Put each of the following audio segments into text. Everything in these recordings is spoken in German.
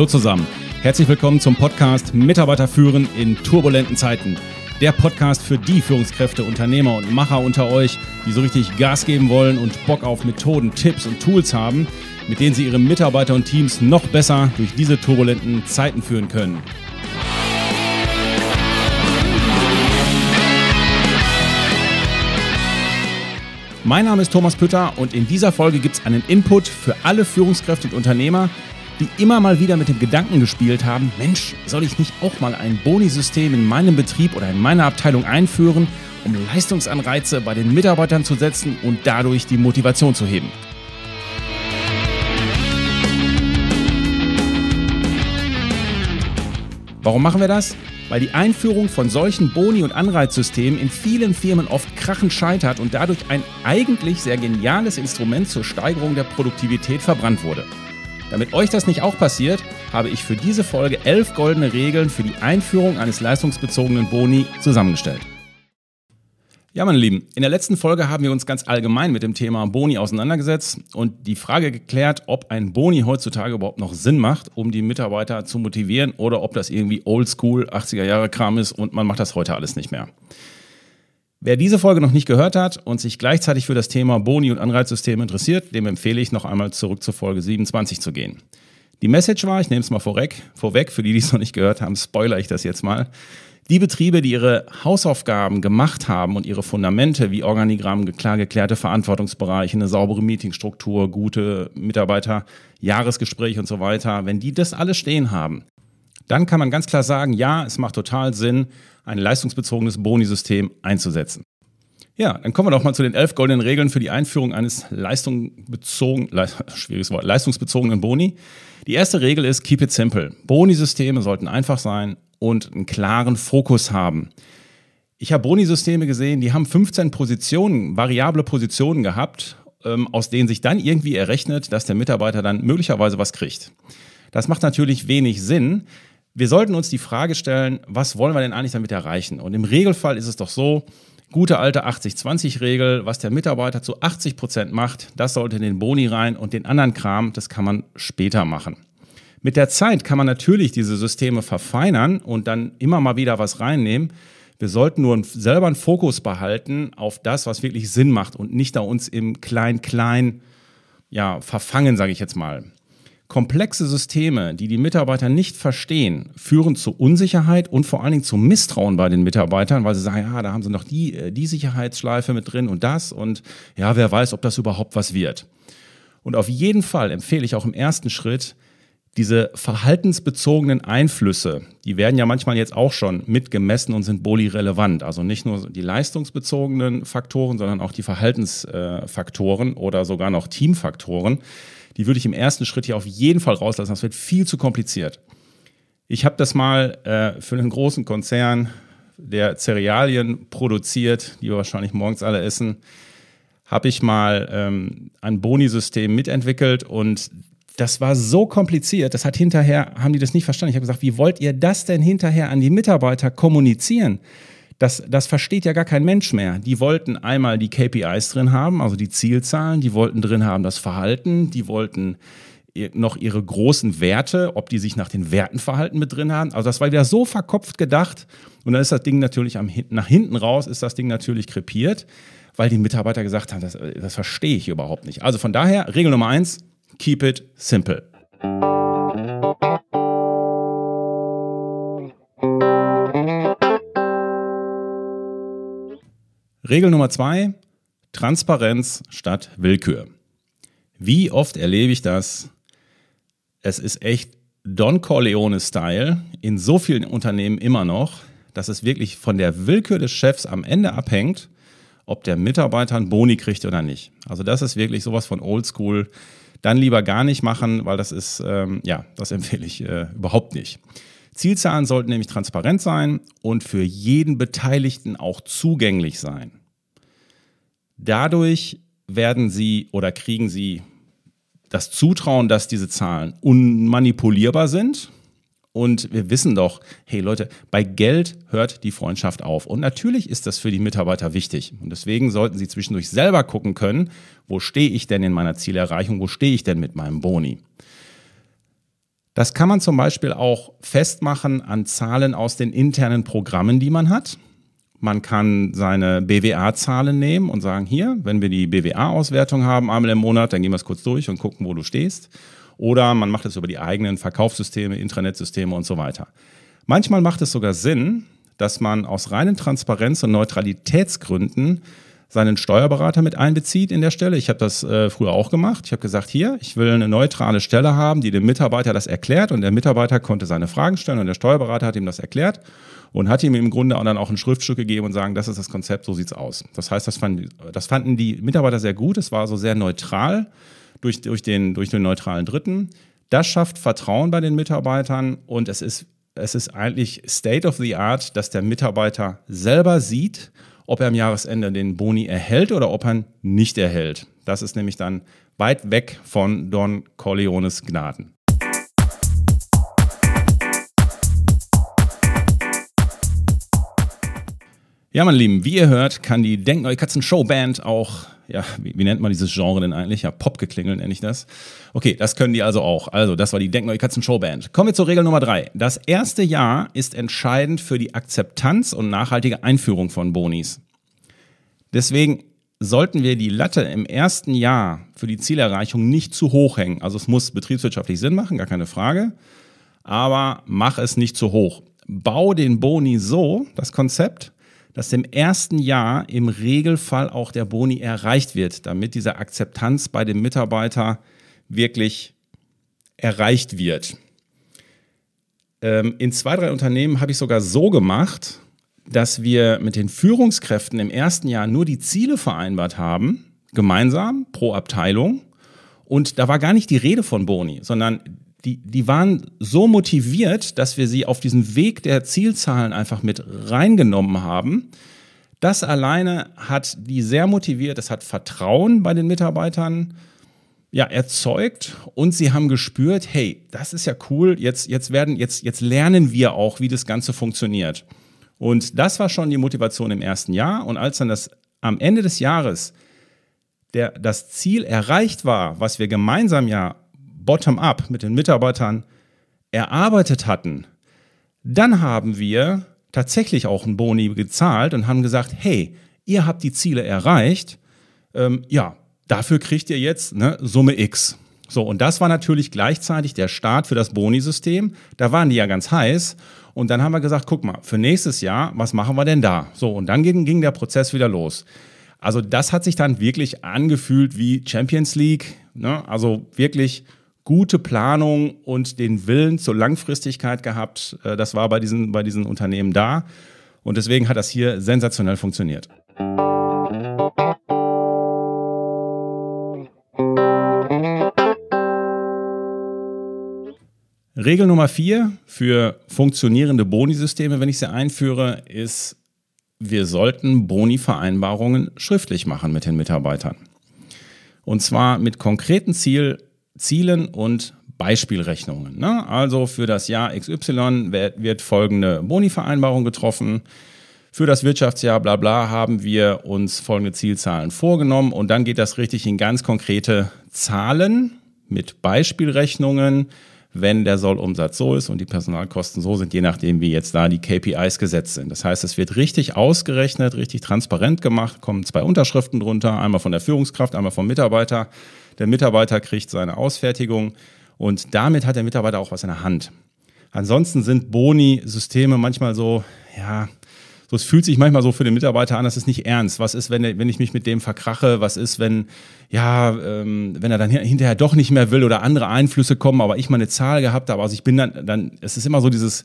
Hallo zusammen. Herzlich willkommen zum Podcast Mitarbeiter führen in turbulenten Zeiten. Der Podcast für die Führungskräfte, Unternehmer und Macher unter euch, die so richtig Gas geben wollen und Bock auf Methoden, Tipps und Tools haben, mit denen sie ihre Mitarbeiter und Teams noch besser durch diese turbulenten Zeiten führen können. Mein Name ist Thomas Pütter und in dieser Folge gibt es einen Input für alle Führungskräfte und Unternehmer, die immer mal wieder mit dem Gedanken gespielt haben, Mensch, soll ich nicht auch mal ein Bonisystem in meinem Betrieb oder in meiner Abteilung einführen, um Leistungsanreize bei den Mitarbeitern zu setzen und dadurch die Motivation zu heben. Warum machen wir das? weil die Einführung von solchen Boni- und Anreizsystemen in vielen Firmen oft krachend scheitert und dadurch ein eigentlich sehr geniales Instrument zur Steigerung der Produktivität verbrannt wurde. Damit euch das nicht auch passiert, habe ich für diese Folge elf goldene Regeln für die Einführung eines leistungsbezogenen Boni zusammengestellt. Ja, meine Lieben, in der letzten Folge haben wir uns ganz allgemein mit dem Thema Boni auseinandergesetzt und die Frage geklärt, ob ein Boni heutzutage überhaupt noch Sinn macht, um die Mitarbeiter zu motivieren oder ob das irgendwie oldschool 80er Jahre Kram ist und man macht das heute alles nicht mehr. Wer diese Folge noch nicht gehört hat und sich gleichzeitig für das Thema Boni und Anreizsysteme interessiert, dem empfehle ich noch einmal zurück zur Folge 27 zu gehen. Die Message war, ich nehme es mal vorweg, vorweg, für die, die es noch nicht gehört haben, spoiler ich das jetzt mal. Die Betriebe, die ihre Hausaufgaben gemacht haben und ihre Fundamente wie Organigramm, klar geklärte Verantwortungsbereiche, eine saubere Meetingstruktur, gute Mitarbeiter, Jahresgespräche und so weiter, wenn die das alles stehen haben, dann kann man ganz klar sagen, ja, es macht total Sinn, ein leistungsbezogenes Bonisystem einzusetzen. Ja, dann kommen wir doch mal zu den elf goldenen Regeln für die Einführung eines leistungsbezogen, le schwieriges Wort, leistungsbezogenen Boni. Die erste Regel ist Keep it simple. Boni-Systeme sollten einfach sein, und einen klaren Fokus haben. Ich habe Boni-Systeme gesehen, die haben 15 Positionen, variable Positionen gehabt, ähm, aus denen sich dann irgendwie errechnet, dass der Mitarbeiter dann möglicherweise was kriegt. Das macht natürlich wenig Sinn. Wir sollten uns die Frage stellen, was wollen wir denn eigentlich damit erreichen? Und im Regelfall ist es doch so, gute alte 80-20-Regel, was der Mitarbeiter zu 80 Prozent macht, das sollte in den Boni rein und den anderen Kram, das kann man später machen. Mit der Zeit kann man natürlich diese Systeme verfeinern und dann immer mal wieder was reinnehmen. Wir sollten nur selber einen Fokus behalten auf das, was wirklich Sinn macht und nicht da uns im Klein-Klein ja, verfangen, sage ich jetzt mal. Komplexe Systeme, die die Mitarbeiter nicht verstehen, führen zu Unsicherheit und vor allen Dingen zu Misstrauen bei den Mitarbeitern, weil sie sagen, ja, da haben sie noch die, äh, die Sicherheitsschleife mit drin und das und ja, wer weiß, ob das überhaupt was wird. Und auf jeden Fall empfehle ich auch im ersten Schritt, diese verhaltensbezogenen Einflüsse, die werden ja manchmal jetzt auch schon mitgemessen und sind boli-relevant. Also nicht nur die leistungsbezogenen Faktoren, sondern auch die Verhaltensfaktoren oder sogar noch Teamfaktoren. Die würde ich im ersten Schritt hier auf jeden Fall rauslassen. Das wird viel zu kompliziert. Ich habe das mal äh, für einen großen Konzern, der Cerealien produziert, die wir wahrscheinlich morgens alle essen, habe ich mal ähm, ein Boni-System mitentwickelt und das war so kompliziert, das hat hinterher, haben die das nicht verstanden. Ich habe gesagt, wie wollt ihr das denn hinterher an die Mitarbeiter kommunizieren? Das, das versteht ja gar kein Mensch mehr. Die wollten einmal die KPIs drin haben, also die Zielzahlen, die wollten drin haben das Verhalten, die wollten noch ihre großen Werte, ob die sich nach den Werten verhalten mit drin haben. Also das war wieder so verkopft gedacht. Und dann ist das Ding natürlich am, nach hinten raus, ist das Ding natürlich krepiert, weil die Mitarbeiter gesagt haben, das, das verstehe ich überhaupt nicht. Also von daher, Regel Nummer eins, Keep it simple. Regel Nummer zwei, Transparenz statt Willkür. Wie oft erlebe ich das? Es ist echt Don Corleone-Style in so vielen Unternehmen immer noch, dass es wirklich von der Willkür des Chefs am Ende abhängt, ob der Mitarbeiter einen Boni kriegt oder nicht. Also das ist wirklich sowas von Oldschool dann lieber gar nicht machen, weil das ist, ähm, ja, das empfehle ich äh, überhaupt nicht. Zielzahlen sollten nämlich transparent sein und für jeden Beteiligten auch zugänglich sein. Dadurch werden sie oder kriegen sie das Zutrauen, dass diese Zahlen unmanipulierbar sind und wir wissen doch, hey Leute, bei Geld hört die Freundschaft auf. Und natürlich ist das für die Mitarbeiter wichtig. Und deswegen sollten sie zwischendurch selber gucken können, wo stehe ich denn in meiner Zielerreichung, wo stehe ich denn mit meinem Boni. Das kann man zum Beispiel auch festmachen an Zahlen aus den internen Programmen, die man hat. Man kann seine BWA-Zahlen nehmen und sagen, hier, wenn wir die BWA-Auswertung haben, einmal im Monat, dann gehen wir es kurz durch und gucken, wo du stehst. Oder man macht es über die eigenen Verkaufssysteme, Intranetsysteme und so weiter. Manchmal macht es sogar Sinn, dass man aus reinen Transparenz- und Neutralitätsgründen seinen Steuerberater mit einbezieht in der Stelle. Ich habe das äh, früher auch gemacht. Ich habe gesagt, hier, ich will eine neutrale Stelle haben, die dem Mitarbeiter das erklärt und der Mitarbeiter konnte seine Fragen stellen und der Steuerberater hat ihm das erklärt und hat ihm im Grunde auch dann auch ein Schriftstück gegeben und sagen, das ist das Konzept, so sieht's aus. Das heißt, das fanden, das fanden die Mitarbeiter sehr gut. Es war so sehr neutral durch, durch, den, durch den neutralen Dritten. Das schafft Vertrauen bei den Mitarbeitern und es ist, es ist eigentlich State of the Art, dass der Mitarbeiter selber sieht, ob er am Jahresende den Boni erhält oder ob er ihn nicht erhält. Das ist nämlich dann weit weg von Don Corleones Gnaden. Ja, meine Lieben, wie ihr hört, kann die Denkneue Katzen Showband auch, ja, wie, wie, nennt man dieses Genre denn eigentlich? Ja, Popgeklingel nenne ich das. Okay, das können die also auch. Also, das war die Denkneue Katzen Showband. Kommen wir zur Regel Nummer drei. Das erste Jahr ist entscheidend für die Akzeptanz und nachhaltige Einführung von Bonis. Deswegen sollten wir die Latte im ersten Jahr für die Zielerreichung nicht zu hoch hängen. Also es muss betriebswirtschaftlich Sinn machen, gar keine Frage. Aber mach es nicht zu hoch. Bau den Boni so, das Konzept, dass im ersten Jahr im Regelfall auch der Boni erreicht wird, damit diese Akzeptanz bei dem Mitarbeiter wirklich erreicht wird. Ähm, in zwei, drei Unternehmen habe ich sogar so gemacht, dass wir mit den Führungskräften im ersten Jahr nur die Ziele vereinbart haben, gemeinsam pro Abteilung. Und da war gar nicht die Rede von Boni, sondern die, die waren so motiviert, dass wir sie auf diesen Weg der Zielzahlen einfach mit reingenommen haben. Das alleine hat die sehr motiviert, das hat Vertrauen bei den Mitarbeitern ja, erzeugt und sie haben gespürt, hey, das ist ja cool, jetzt, jetzt werden, jetzt, jetzt lernen wir auch, wie das Ganze funktioniert. Und das war schon die Motivation im ersten Jahr. Und als dann das am Ende des Jahres der, das Ziel erreicht war, was wir gemeinsam ja bottom-up mit den Mitarbeitern erarbeitet hatten, dann haben wir tatsächlich auch einen Boni gezahlt und haben gesagt, hey, ihr habt die Ziele erreicht, ähm, ja, dafür kriegt ihr jetzt ne, Summe X. So, und das war natürlich gleichzeitig der Start für das Boni-System. Da waren die ja ganz heiß. Und dann haben wir gesagt, guck mal, für nächstes Jahr, was machen wir denn da? So, und dann ging, ging der Prozess wieder los. Also das hat sich dann wirklich angefühlt wie Champions League. Ne? Also wirklich gute Planung und den Willen zur Langfristigkeit gehabt. Äh, das war bei diesen, bei diesen Unternehmen da. Und deswegen hat das hier sensationell funktioniert. Regel Nummer vier für funktionierende Boni-Systeme, wenn ich sie einführe, ist, wir sollten Boni-Vereinbarungen schriftlich machen mit den Mitarbeitern. Und zwar mit konkreten Ziel, Zielen und Beispielrechnungen. Ne? Also für das Jahr XY wird, wird folgende Boni-Vereinbarung getroffen. Für das Wirtschaftsjahr bla bla haben wir uns folgende Zielzahlen vorgenommen und dann geht das richtig in ganz konkrete Zahlen mit Beispielrechnungen, wenn der Sollumsatz so ist und die Personalkosten so sind, je nachdem, wie jetzt da die KPIs gesetzt sind. Das heißt, es wird richtig ausgerechnet, richtig transparent gemacht, kommen zwei Unterschriften drunter, einmal von der Führungskraft, einmal vom Mitarbeiter. Der Mitarbeiter kriegt seine Ausfertigung und damit hat der Mitarbeiter auch was in der Hand. Ansonsten sind Boni-Systeme manchmal so, ja, so, es fühlt sich manchmal so für den Mitarbeiter an, das ist nicht ernst. Was ist, wenn, wenn ich mich mit dem verkrache? Was ist, wenn, ja, ähm, wenn er dann hinterher doch nicht mehr will oder andere Einflüsse kommen, aber ich mal eine Zahl gehabt habe. Also ich bin dann, dann, es ist immer so dieses,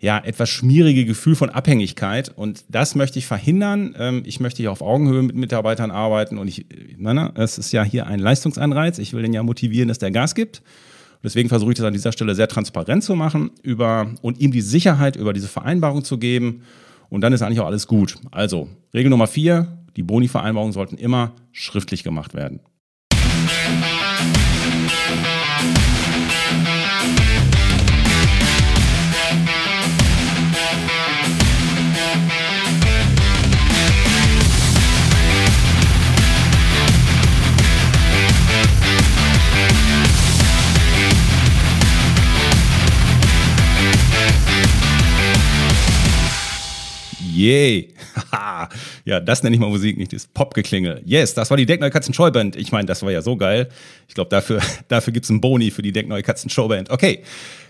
ja, etwas schmierige Gefühl von Abhängigkeit. Und das möchte ich verhindern. Ähm, ich möchte hier auf Augenhöhe mit Mitarbeitern arbeiten. Und ich, meine, es ist ja hier ein Leistungsanreiz. Ich will den ja motivieren, dass der Gas gibt. Deswegen versuche ich das an dieser Stelle sehr transparent zu machen über, und ihm die Sicherheit über diese Vereinbarung zu geben und dann ist eigentlich auch alles gut. Also, Regel Nummer vier, die Boni-Vereinbarungen sollten immer schriftlich gemacht werden. Yay. ja, das nenne ich mal Musik, nicht das Popgeklingel. Yes, das war die Deckneue Katzen Showband. Ich meine, das war ja so geil. Ich glaube, dafür, dafür gibt es einen Boni für die Deckneue Katzen Showband. Okay,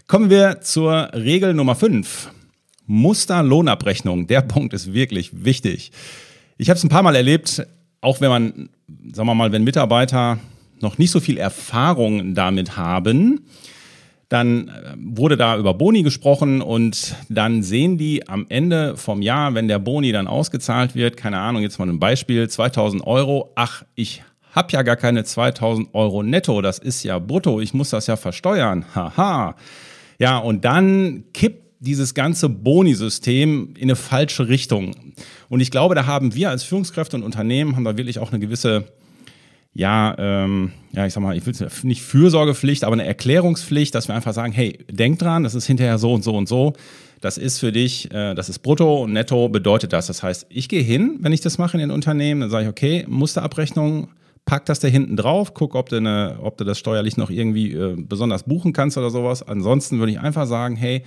kommen wir zur Regel Nummer 5. Musterlohnabrechnung. Der Punkt ist wirklich wichtig. Ich habe es ein paar Mal erlebt, auch wenn man, sagen wir mal, wenn Mitarbeiter noch nicht so viel Erfahrung damit haben, dann äh, wurde da über Boni gesprochen und dann sehen die am Ende vom Jahr, wenn der Boni dann ausgezahlt wird, keine Ahnung, jetzt mal ein Beispiel, 2000 Euro, ach, ich habe ja gar keine 2000 Euro netto, das ist ja brutto, ich muss das ja versteuern, haha. Ja, und dann kippt dieses ganze Boni-System in eine falsche Richtung. Und ich glaube, da haben wir als Führungskräfte und Unternehmen, haben da wirklich auch eine gewisse ja, ähm, ja, ich sag mal, ich will nicht Fürsorgepflicht, aber eine Erklärungspflicht, dass wir einfach sagen, hey, denk dran, das ist hinterher so und so und so. Das ist für dich, äh, das ist brutto und netto bedeutet das. Das heißt, ich gehe hin, wenn ich das mache in den Unternehmen, dann sage ich, okay, Musterabrechnung, pack das da hinten drauf, guck, ob du, eine, ob du das steuerlich noch irgendwie äh, besonders buchen kannst oder sowas. Ansonsten würde ich einfach sagen, hey,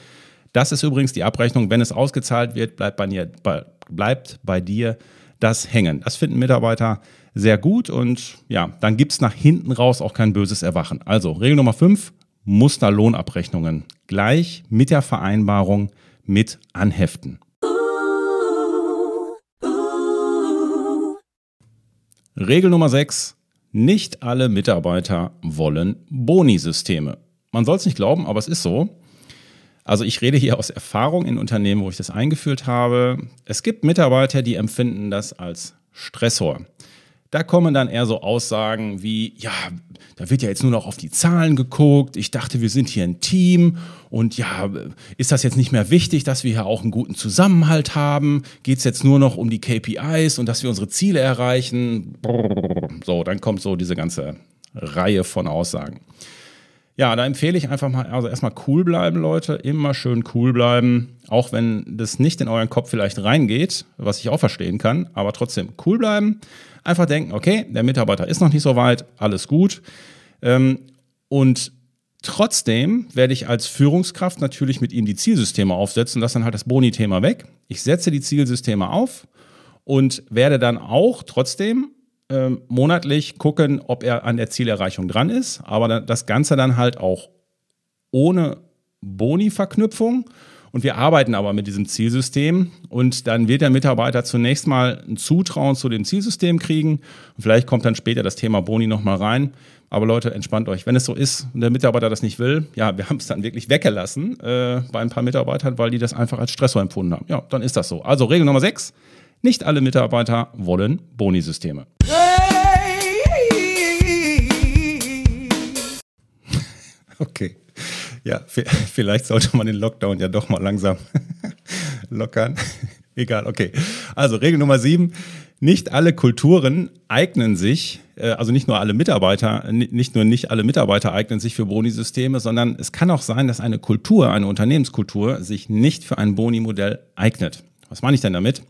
das ist übrigens die Abrechnung, wenn es ausgezahlt wird, bleibt bei, dir, bleibt bei dir das hängen. Das finden Mitarbeiter sehr gut und ja, dann gibt es nach hinten raus auch kein böses Erwachen. Also Regel Nummer 5, Musterlohnabrechnungen gleich mit der Vereinbarung mit Anheften. Regel Nummer 6, nicht alle Mitarbeiter wollen Boni-Systeme. Man soll es nicht glauben, aber es ist so. Also ich rede hier aus Erfahrung in Unternehmen, wo ich das eingeführt habe. Es gibt Mitarbeiter, die empfinden das als Stressor. Da kommen dann eher so Aussagen wie, ja, da wird ja jetzt nur noch auf die Zahlen geguckt. Ich dachte, wir sind hier ein Team und ja, ist das jetzt nicht mehr wichtig, dass wir hier auch einen guten Zusammenhalt haben? Geht es jetzt nur noch um die KPIs und dass wir unsere Ziele erreichen? So, dann kommt so diese ganze Reihe von Aussagen. Ja, da empfehle ich einfach mal, also erstmal cool bleiben, Leute, immer schön cool bleiben, auch wenn das nicht in euren Kopf vielleicht reingeht, was ich auch verstehen kann, aber trotzdem cool bleiben. Einfach denken, okay, der Mitarbeiter ist noch nicht so weit, alles gut. Ähm, und trotzdem werde ich als Führungskraft natürlich mit ihm die Zielsysteme aufsetzen, das dann halt das Boni-Thema weg. Ich setze die Zielsysteme auf und werde dann auch trotzdem ähm, monatlich gucken, ob er an der Zielerreichung dran ist, aber das Ganze dann halt auch ohne Boni-Verknüpfung und wir arbeiten aber mit diesem Zielsystem und dann wird der Mitarbeiter zunächst mal ein Zutrauen zu dem Zielsystem kriegen. Und vielleicht kommt dann später das Thema Boni nochmal rein. Aber Leute, entspannt euch. Wenn es so ist und der Mitarbeiter das nicht will, ja, wir haben es dann wirklich weggelassen äh, bei ein paar Mitarbeitern, weil die das einfach als Stressor empfunden haben. Ja, dann ist das so. Also Regel Nummer 6. Nicht alle Mitarbeiter wollen Boni-Systeme. Okay. Ja, vielleicht sollte man den Lockdown ja doch mal langsam lockern. Egal, okay. Also Regel Nummer sieben. Nicht alle Kulturen eignen sich, äh, also nicht nur alle Mitarbeiter, nicht nur nicht alle Mitarbeiter eignen sich für Boni-Systeme, sondern es kann auch sein, dass eine Kultur, eine Unternehmenskultur sich nicht für ein Boni-Modell eignet. Was meine ich denn damit?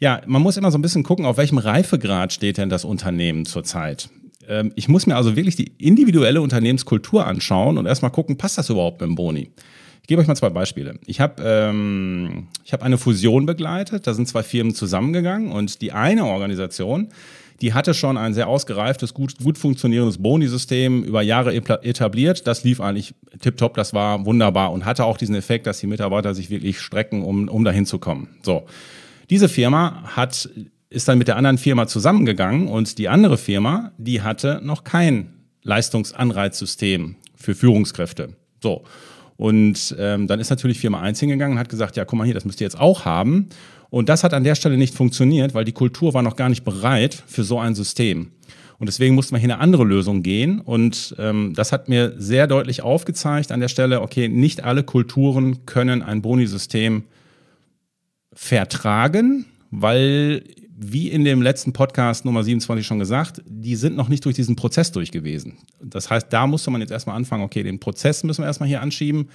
Ja, man muss immer so ein bisschen gucken, auf welchem Reifegrad steht denn das Unternehmen zurzeit. Ähm, ich muss mir also wirklich die individuelle Unternehmenskultur anschauen und erstmal gucken, passt das überhaupt mit dem Boni? Ich gebe euch mal zwei Beispiele. Ich habe ähm, hab eine Fusion begleitet, da sind zwei Firmen zusammengegangen und die eine Organisation, die hatte schon ein sehr ausgereiftes, gut, gut funktionierendes Boni-System über Jahre etabliert. Das lief eigentlich tipptopp, das war wunderbar und hatte auch diesen Effekt, dass die Mitarbeiter sich wirklich strecken, um, um dahin zu kommen. So. Diese Firma hat ist dann mit der anderen Firma zusammengegangen und die andere Firma, die hatte noch kein Leistungsanreizsystem für Führungskräfte. So. Und ähm, dann ist natürlich Firma 1 hingegangen und hat gesagt, ja, guck mal hier, das müsst ihr jetzt auch haben. Und das hat an der Stelle nicht funktioniert, weil die Kultur war noch gar nicht bereit für so ein System. Und deswegen mussten wir hier eine andere Lösung gehen. Und ähm, das hat mir sehr deutlich aufgezeigt an der Stelle, okay, nicht alle Kulturen können ein Bonisystem vertragen, weil wie in dem letzten Podcast Nummer 27 schon gesagt, die sind noch nicht durch diesen Prozess durch gewesen. Das heißt, da musste man jetzt erstmal anfangen, okay, den Prozess müssen wir erstmal hier anschieben,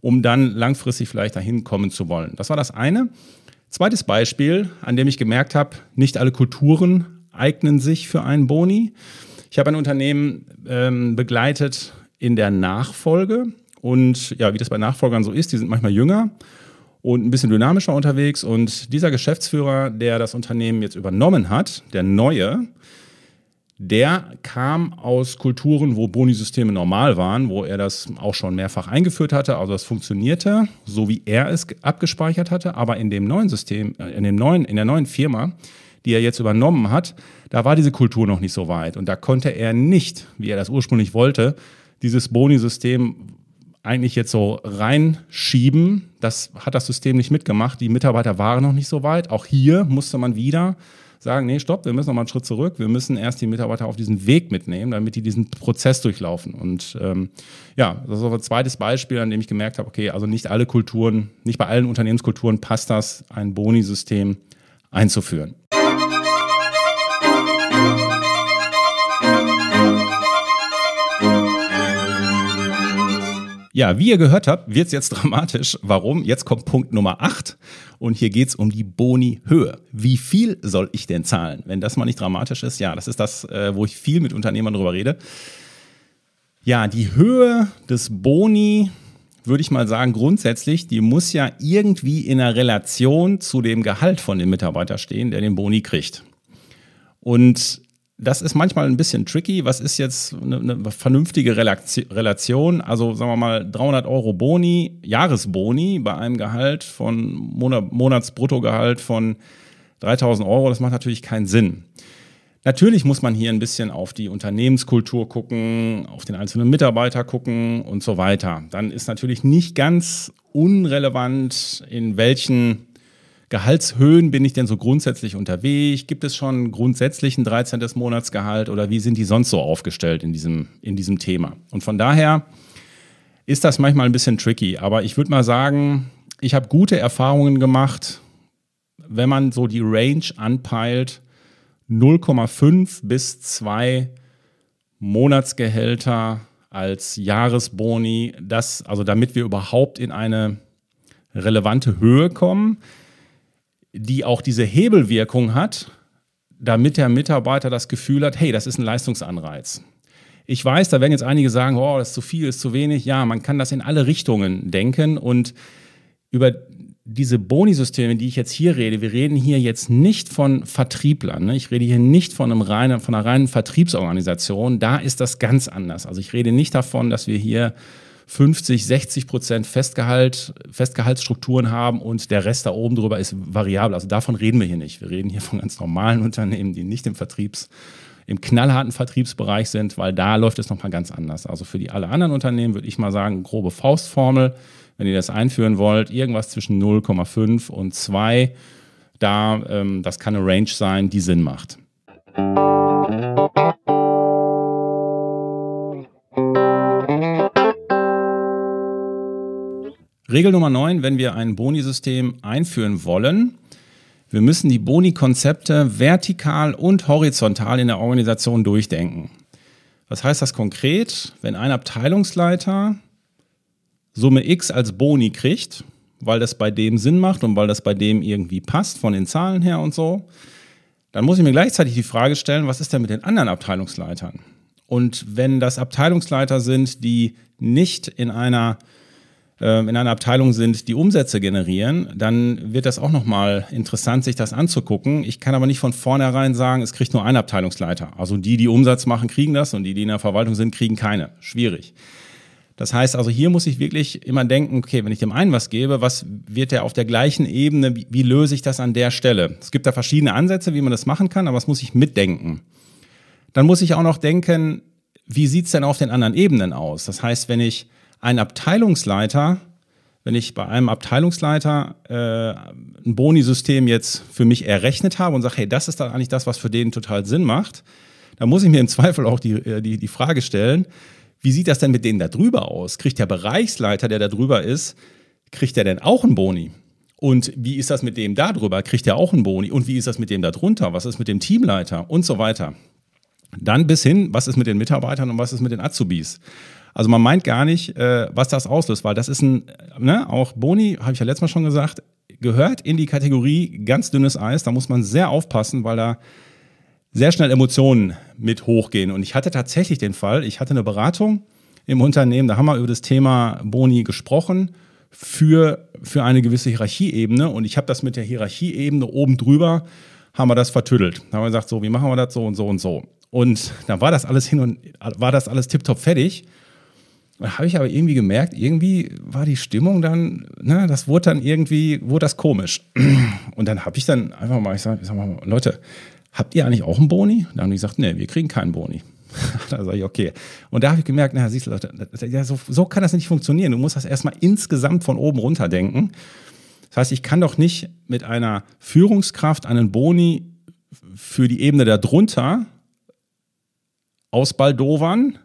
um dann langfristig vielleicht dahin kommen zu wollen. Das war das eine. Zweites Beispiel, an dem ich gemerkt habe, nicht alle Kulturen eignen sich für einen Boni. Ich habe ein Unternehmen ähm, begleitet in der Nachfolge und ja, wie das bei Nachfolgern so ist, die sind manchmal jünger und ein bisschen dynamischer unterwegs. Und dieser Geschäftsführer, der das Unternehmen jetzt übernommen hat, der neue, der kam aus Kulturen, wo Bonisysteme normal waren, wo er das auch schon mehrfach eingeführt hatte. Also das funktionierte, so wie er es abgespeichert hatte. Aber in dem neuen System, äh, in dem neuen, in der neuen Firma, die er jetzt übernommen hat, da war diese Kultur noch nicht so weit. Und da konnte er nicht, wie er das ursprünglich wollte, dieses Boni-System eigentlich jetzt so reinschieben. Das hat das System nicht mitgemacht. Die Mitarbeiter waren noch nicht so weit. Auch hier musste man wieder sagen, nee, stopp, wir müssen noch mal einen Schritt zurück. Wir müssen erst die Mitarbeiter auf diesen Weg mitnehmen, damit die diesen Prozess durchlaufen. Und ähm, ja, das ist auch ein zweites Beispiel, an dem ich gemerkt habe, okay, also nicht alle Kulturen, nicht bei allen Unternehmenskulturen passt das, ein Boni-System einzuführen. Ja, wie ihr gehört habt, wird es jetzt dramatisch. Warum? Jetzt kommt Punkt Nummer 8 und hier geht es um die Boni-Höhe. Wie viel soll ich denn zahlen? Wenn das mal nicht dramatisch ist, ja, das ist das, äh, wo ich viel mit Unternehmern drüber rede. Ja, die Höhe des Boni, würde ich mal sagen, grundsätzlich, die muss ja irgendwie in einer Relation zu dem Gehalt von dem Mitarbeiter stehen, der den Boni kriegt. Und das ist manchmal ein bisschen tricky. Was ist jetzt eine, eine, vernünftige Relation? Also sagen wir mal 300 Euro Boni, Jahresboni bei einem Gehalt von Monat, Monatsbruttogehalt von 3000 Euro. Das macht natürlich keinen Sinn. Natürlich muss man hier ein bisschen auf die Unternehmenskultur gucken, auf den einzelnen Mitarbeiter gucken und so weiter. Dann ist natürlich nicht ganz unrelevant, in welchen Gehaltshöhen bin ich denn so grundsätzlich unterwegs? Gibt es schon grundsätzlich ein 13. Monatsgehalt oder wie sind die sonst so aufgestellt in diesem, in diesem Thema? Und von daher ist das manchmal ein bisschen tricky, aber ich würde mal sagen, ich habe gute Erfahrungen gemacht, wenn man so die Range anpeilt, 0,5 bis 2 Monatsgehälter als Jahresboni, das, also damit wir überhaupt in eine relevante Höhe kommen die auch diese Hebelwirkung hat, damit der Mitarbeiter das Gefühl hat, hey, das ist ein Leistungsanreiz. Ich weiß, da werden jetzt einige sagen, oh, das ist zu viel, ist zu wenig. Ja, man kann das in alle Richtungen denken und über diese Boni-Systeme, die ich jetzt hier rede, wir reden hier jetzt nicht von Vertrieblern. Ne? Ich rede hier nicht von, einem reinen, von einer reinen Vertriebsorganisation. Da ist das ganz anders. Also ich rede nicht davon, dass wir hier 50, 60 Prozent Festgehalt, Festgehaltsstrukturen haben und der Rest da oben drüber ist variabel. Also davon reden wir hier nicht. Wir reden hier von ganz normalen Unternehmen, die nicht im Vertriebs, im knallharten Vertriebsbereich sind, weil da läuft es nochmal ganz anders. Also für die alle anderen Unternehmen würde ich mal sagen, grobe Faustformel, wenn ihr das einführen wollt, irgendwas zwischen 0,5 und 2. Da, ähm, das kann eine Range sein, die Sinn macht. Regel Nummer 9, wenn wir ein Boni-System einführen wollen, wir müssen die Boni-Konzepte vertikal und horizontal in der Organisation durchdenken. Was heißt das konkret? Wenn ein Abteilungsleiter Summe X als Boni kriegt, weil das bei dem Sinn macht und weil das bei dem irgendwie passt von den Zahlen her und so, dann muss ich mir gleichzeitig die Frage stellen, was ist denn mit den anderen Abteilungsleitern? Und wenn das Abteilungsleiter sind, die nicht in einer in einer Abteilung sind, die Umsätze generieren, dann wird das auch nochmal interessant, sich das anzugucken. Ich kann aber nicht von vornherein sagen, es kriegt nur ein Abteilungsleiter. Also die, die Umsatz machen, kriegen das und die, die in der Verwaltung sind, kriegen keine. Schwierig. Das heißt also, hier muss ich wirklich immer denken, okay, wenn ich dem einen was gebe, was wird der auf der gleichen Ebene, wie, wie löse ich das an der Stelle? Es gibt da verschiedene Ansätze, wie man das machen kann, aber das muss ich mitdenken. Dann muss ich auch noch denken, wie sieht's denn auf den anderen Ebenen aus? Das heißt, wenn ich ein Abteilungsleiter, wenn ich bei einem Abteilungsleiter äh, ein Boni-System jetzt für mich errechnet habe und sage, hey, das ist dann eigentlich das, was für den total Sinn macht, dann muss ich mir im Zweifel auch die, äh, die, die Frage stellen, wie sieht das denn mit denen da drüber aus? Kriegt der Bereichsleiter, der da drüber ist, kriegt der denn auch einen Boni? Und wie ist das mit dem da drüber? Kriegt der auch einen Boni? Und wie ist das mit dem da drunter? Was ist mit dem Teamleiter? Und so weiter. Dann bis hin, was ist mit den Mitarbeitern und was ist mit den Azubis? Also man meint gar nicht, äh, was das auslöst, weil das ist ein, ne, auch Boni, habe ich ja letztes Mal schon gesagt, gehört in die Kategorie ganz dünnes Eis. Da muss man sehr aufpassen, weil da sehr schnell Emotionen mit hochgehen. Und ich hatte tatsächlich den Fall, ich hatte eine Beratung im Unternehmen, da haben wir über das Thema Boni gesprochen für für eine gewisse Hierarchieebene und ich habe das mit der Hierarchieebene oben drüber, haben wir das vertüttelt. Da haben wir gesagt, so, wie machen wir das so und so und so. Und dann war das alles hin und war das alles tiptop fertig. Da habe ich aber irgendwie gemerkt, irgendwie war die Stimmung dann, ne, das wurde dann irgendwie, wurde das komisch. Und dann habe ich dann einfach mal, ich sage, sag mal, Leute, habt ihr eigentlich auch einen Boni? Dann haben die gesagt, nee, wir kriegen keinen Boni. da sage ich, okay. Und da habe ich gemerkt, na, siehst du, Leute, ja, so, so kann das nicht funktionieren. Du musst das erstmal insgesamt von oben runter denken. Das heißt, ich kann doch nicht mit einer Führungskraft einen Boni für die Ebene darunter ausbaldowern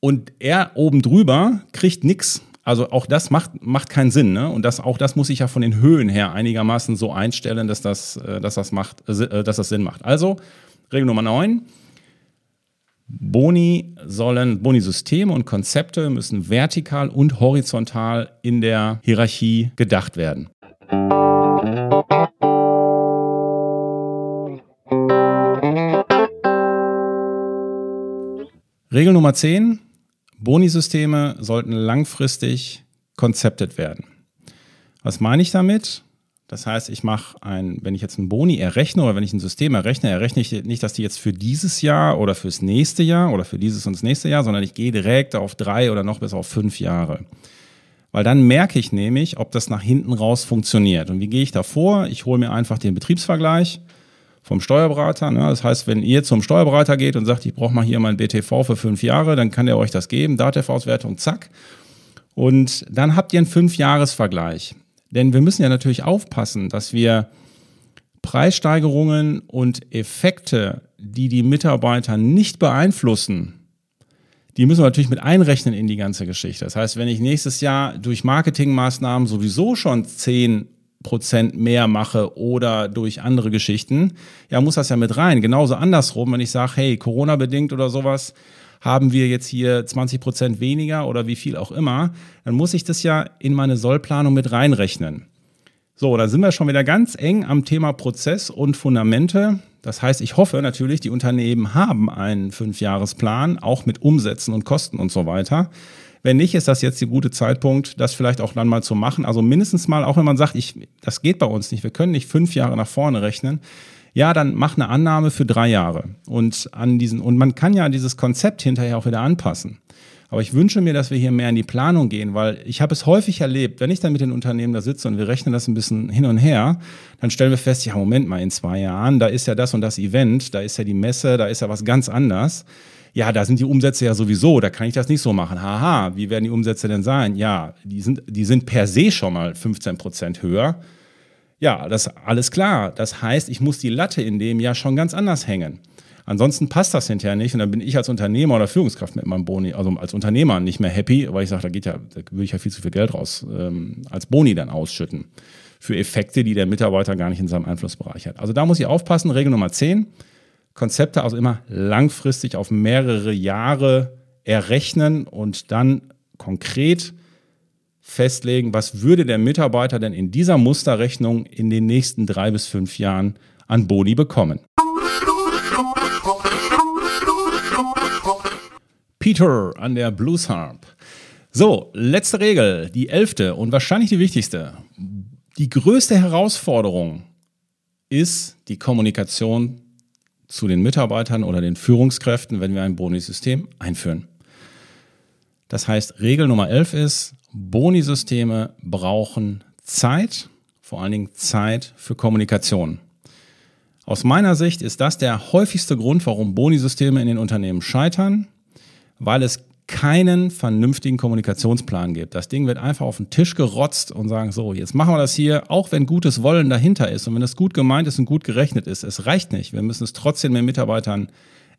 und er oben drüber kriegt nichts. Also auch das macht, macht keinen Sinn. Ne? Und das, auch das muss ich ja von den Höhen her einigermaßen so einstellen, dass das, äh, dass das, macht, äh, dass das Sinn macht. Also Regel Nummer 9. Boni sollen, Boni-Systeme und Konzepte müssen vertikal und horizontal in der Hierarchie gedacht werden. Regel Nummer 10. Bonisysteme sollten langfristig konzeptet werden. Was meine ich damit? Das heißt, ich mache ein, wenn ich jetzt einen Boni errechne oder wenn ich ein System errechne, errechne ich nicht, dass die jetzt für dieses Jahr oder fürs nächste Jahr oder für dieses und das nächste Jahr, sondern ich gehe direkt auf drei oder noch bis auf fünf Jahre. Weil dann merke ich nämlich, ob das nach hinten raus funktioniert. Und wie gehe ich da vor? Ich hole mir einfach den Betriebsvergleich vom Steuerberater. Ne? Das heißt, wenn ihr zum Steuerberater geht und sagt, ich brauche mal hier mein BTV für fünf Jahre, dann kann der euch das geben, DATEV-Auswertung, zack. Und dann habt ihr einen Fünf-Jahres-Vergleich. Denn wir müssen ja natürlich aufpassen, dass wir Preissteigerungen und Effekte, die die Mitarbeiter nicht beeinflussen, die müssen wir natürlich mit einrechnen in die ganze Geschichte. Das heißt, wenn ich nächstes Jahr durch Marketingmaßnahmen sowieso schon zehn Prozent mehr mache oder durch andere Geschichten, ja, muss das ja mit rein. Genauso andersrum, wenn ich sage, hey, Corona-bedingt oder sowas, haben wir jetzt hier 20 Prozent weniger oder wie viel auch immer, dann muss ich das ja in meine Sollplanung mit reinrechnen. So, da sind wir schon wieder ganz eng am Thema Prozess und Fundamente. Das heißt, ich hoffe natürlich, die Unternehmen haben einen Fünfjahresplan, auch mit Umsätzen und Kosten und so weiter. Wenn nicht, ist das jetzt der gute Zeitpunkt, das vielleicht auch dann mal zu machen. Also mindestens mal, auch wenn man sagt, ich, das geht bei uns nicht, wir können nicht fünf Jahre nach vorne rechnen. Ja, dann mach eine Annahme für drei Jahre. Und an diesen, und man kann ja dieses Konzept hinterher auch wieder anpassen. Aber ich wünsche mir, dass wir hier mehr in die Planung gehen, weil ich habe es häufig erlebt, wenn ich dann mit den Unternehmen da sitze und wir rechnen das ein bisschen hin und her, dann stellen wir fest, ja, Moment mal, in zwei Jahren, da ist ja das und das Event, da ist ja die Messe, da ist ja was ganz anders ja, da sind die Umsätze ja sowieso, da kann ich das nicht so machen. Haha, wie werden die Umsätze denn sein? Ja, die sind, die sind per se schon mal 15 Prozent höher. Ja, das alles klar. Das heißt, ich muss die Latte in dem Jahr schon ganz anders hängen. Ansonsten passt das hinterher nicht und dann bin ich als Unternehmer oder Führungskraft mit meinem Boni, also als Unternehmer nicht mehr happy, weil ich sage, da geht ja, da würde ich ja viel zu viel Geld raus ähm, als Boni dann ausschütten für Effekte, die der Mitarbeiter gar nicht in seinem Einflussbereich hat. Also da muss ich aufpassen. Regel Nummer 10. Konzepte also immer langfristig auf mehrere Jahre errechnen und dann konkret festlegen, was würde der Mitarbeiter denn in dieser Musterrechnung in den nächsten drei bis fünf Jahren an Boni bekommen. Peter an der Blues Harp. So, letzte Regel, die elfte und wahrscheinlich die wichtigste. Die größte Herausforderung ist die Kommunikation zu den Mitarbeitern oder den Führungskräften, wenn wir ein Bonisystem einführen. Das heißt, Regel Nummer 11 ist, Bonisysteme brauchen Zeit, vor allen Dingen Zeit für Kommunikation. Aus meiner Sicht ist das der häufigste Grund, warum Bonisysteme in den Unternehmen scheitern, weil es keinen vernünftigen Kommunikationsplan gibt. Das Ding wird einfach auf den Tisch gerotzt und sagen, so, jetzt machen wir das hier, auch wenn gutes Wollen dahinter ist und wenn es gut gemeint ist und gut gerechnet ist. Es reicht nicht. Wir müssen es trotzdem den Mitarbeitern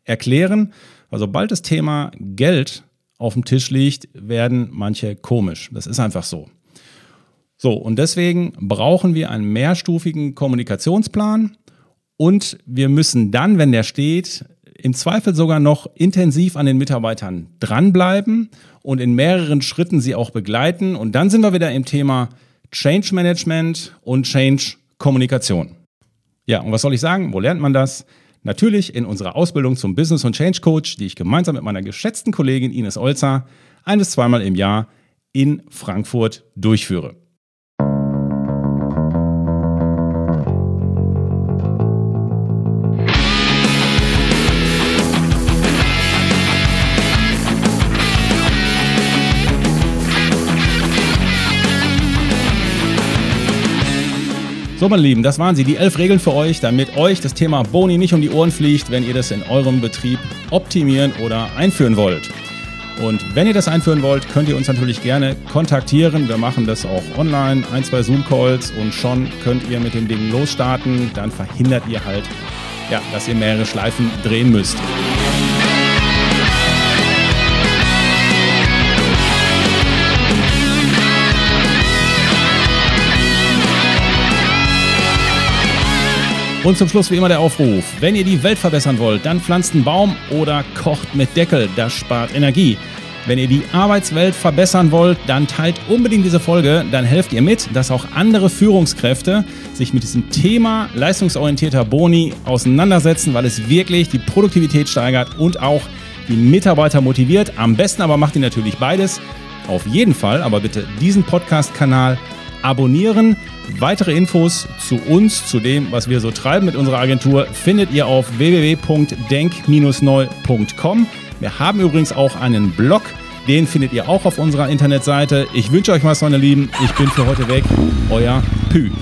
erklären, weil sobald das Thema Geld auf dem Tisch liegt, werden manche komisch. Das ist einfach so. So, und deswegen brauchen wir einen mehrstufigen Kommunikationsplan und wir müssen dann, wenn der steht, im Zweifel sogar noch intensiv an den Mitarbeitern dranbleiben und in mehreren Schritten sie auch begleiten. Und dann sind wir wieder im Thema Change Management und Change Kommunikation. Ja, und was soll ich sagen? Wo lernt man das? Natürlich in unserer Ausbildung zum Business und Change Coach, die ich gemeinsam mit meiner geschätzten Kollegin Ines Olzer ein bis zweimal im Jahr in Frankfurt durchführe. So, meine Lieben, das waren sie, die elf Regeln für euch, damit euch das Thema Boni nicht um die Ohren fliegt, wenn ihr das in eurem Betrieb optimieren oder einführen wollt. Und wenn ihr das einführen wollt, könnt ihr uns natürlich gerne kontaktieren. Wir machen das auch online, ein, zwei Zoom-Calls und schon könnt ihr mit dem Ding losstarten. Dann verhindert ihr halt, ja, dass ihr mehrere Schleifen drehen müsst. Und zum Schluss wie immer der Aufruf. Wenn ihr die Welt verbessern wollt, dann pflanzt einen Baum oder kocht mit Deckel. Das spart Energie. Wenn ihr die Arbeitswelt verbessern wollt, dann teilt unbedingt diese Folge. Dann helft ihr mit, dass auch andere Führungskräfte sich mit diesem Thema leistungsorientierter Boni auseinandersetzen, weil es wirklich die Produktivität steigert und auch die Mitarbeiter motiviert. Am besten aber macht ihr natürlich beides. Auf jeden Fall, aber bitte diesen Podcast-Kanal abonnieren. Weitere Infos zu uns, zu dem, was wir so treiben mit unserer Agentur, findet ihr auf www.denk-neu.com. Wir haben übrigens auch einen Blog, den findet ihr auch auf unserer Internetseite. Ich wünsche euch was, meine Lieben. Ich bin für heute weg. Euer Pü.